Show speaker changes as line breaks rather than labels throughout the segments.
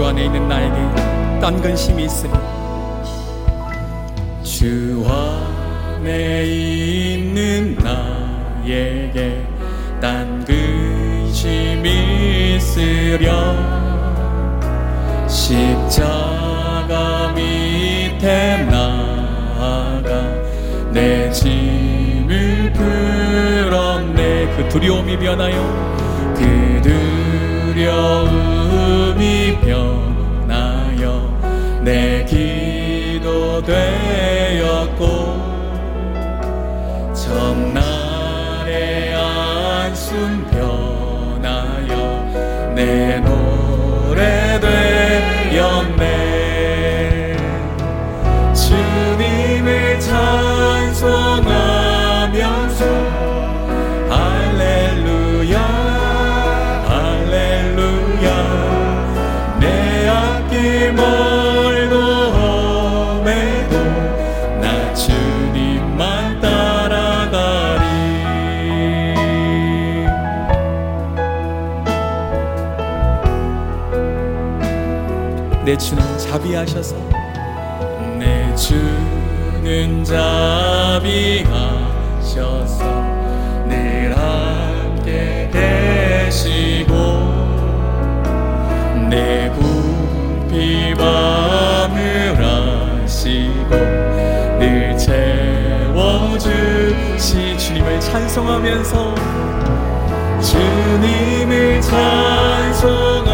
주 안에 있는 나에게 딴 근심이 있으니 주 안에 있는 나에게 딴 근심이 있으려 십자가 밑에 나아가 내 짐을 풀었네. 그 두려움이 변하여 그 두려움이 변하여 내 기도 되었고 전날의 안숨 변하여 내 노래 하셔서 내 주는 자비하셔서 늘 함께 계시고 내 굽피 밤을 하시고 늘 채워주시 주님을 찬송하면서 주님을 찬송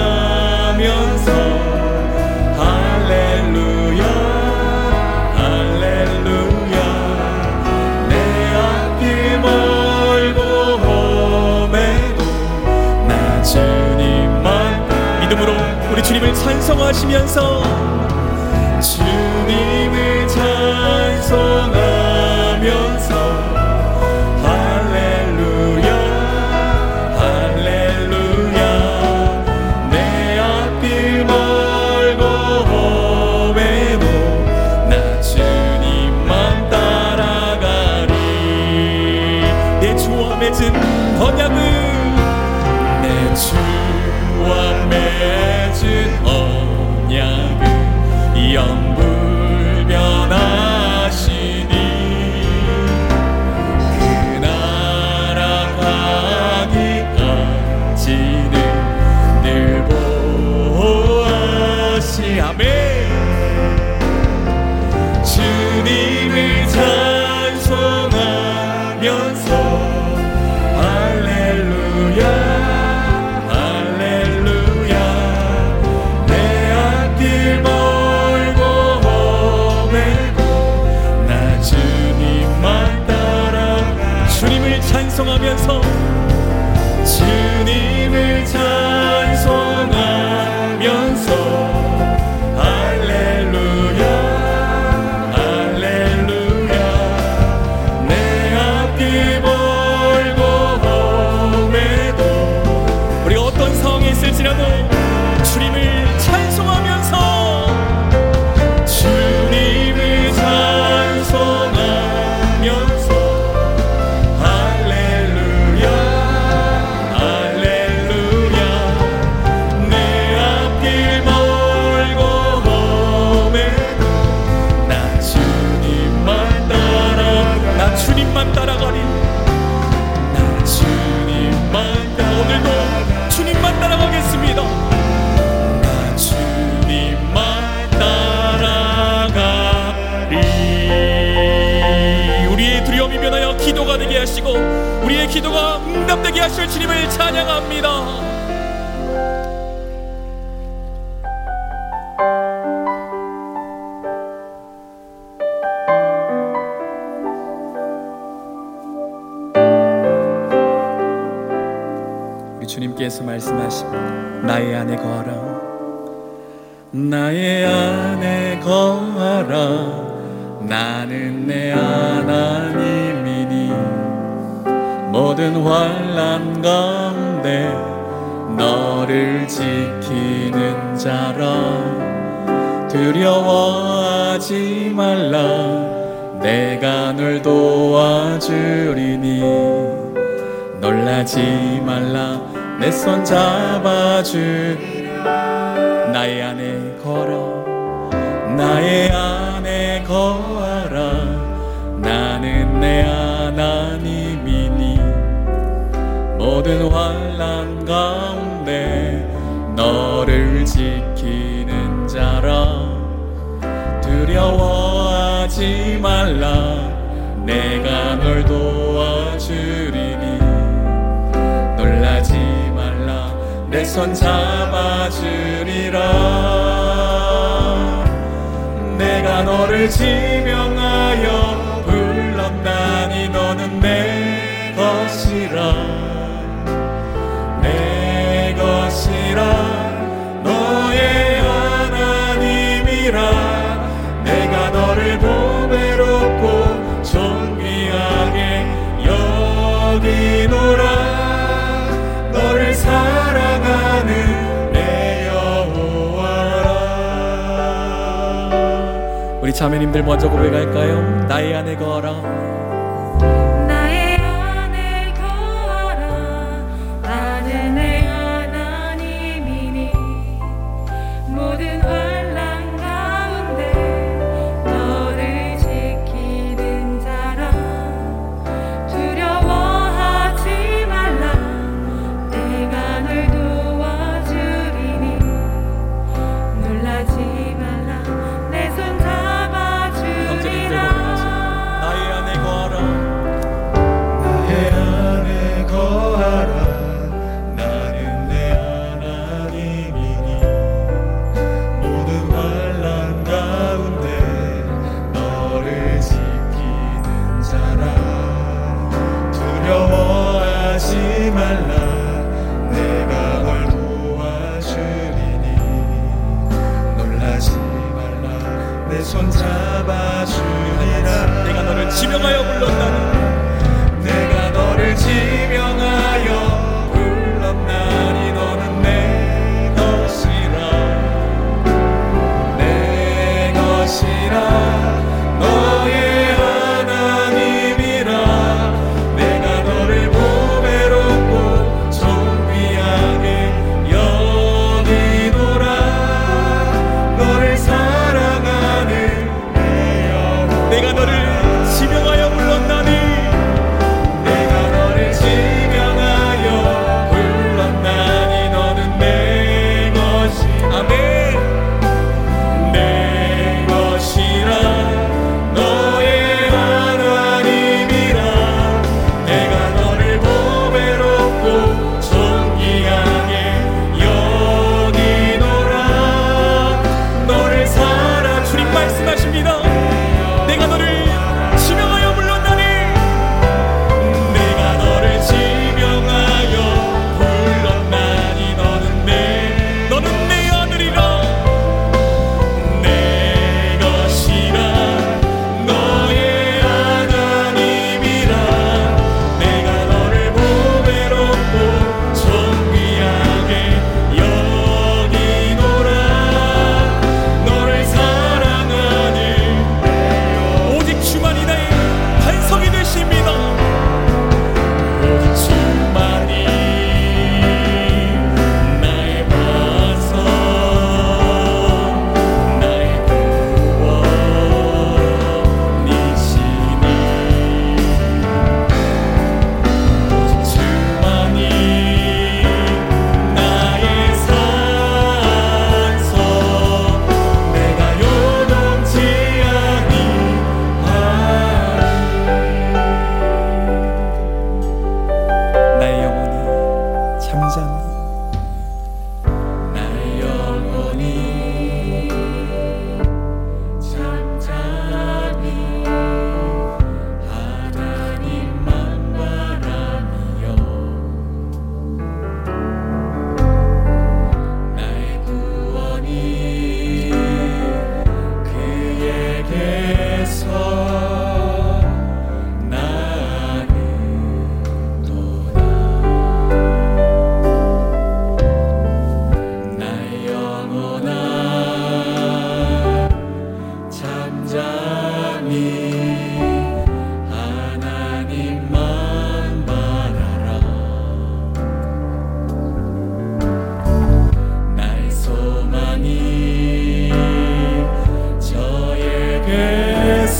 찬송하시면서 가기까지는 늘 보호하시. 아멘. 주님을 찬송하면서 할렐루야 찬송하면서 주님을 찬송 기도가 되게 하시고 우리의 기도가 응답되게 하실 주님을 찬양합니다 주님께서 말씀하십니다. 나의 안에 거하라. 나의 안에 거하라. 나는 내 하나님이니 모든 환란 가운데 너를 지키는 자라. 두려워하지 말라. 내가 널 도와주리니. 놀라지 말라. 내 손 잡아주 나의 안에 걸어. 나의 안에 거하라. 나는 내 하나님. 모든 환란 가운데 너를 지키는 자라. 두려워하지 말라. 내가 널 도와주리니. 놀라지 말라. 내 손 잡아주리라. 내가 너를 지명하여 불렀다니 너는 내 것이라. 자매님들 먼저 고백할까요? 나의 안에
거하라.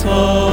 soul.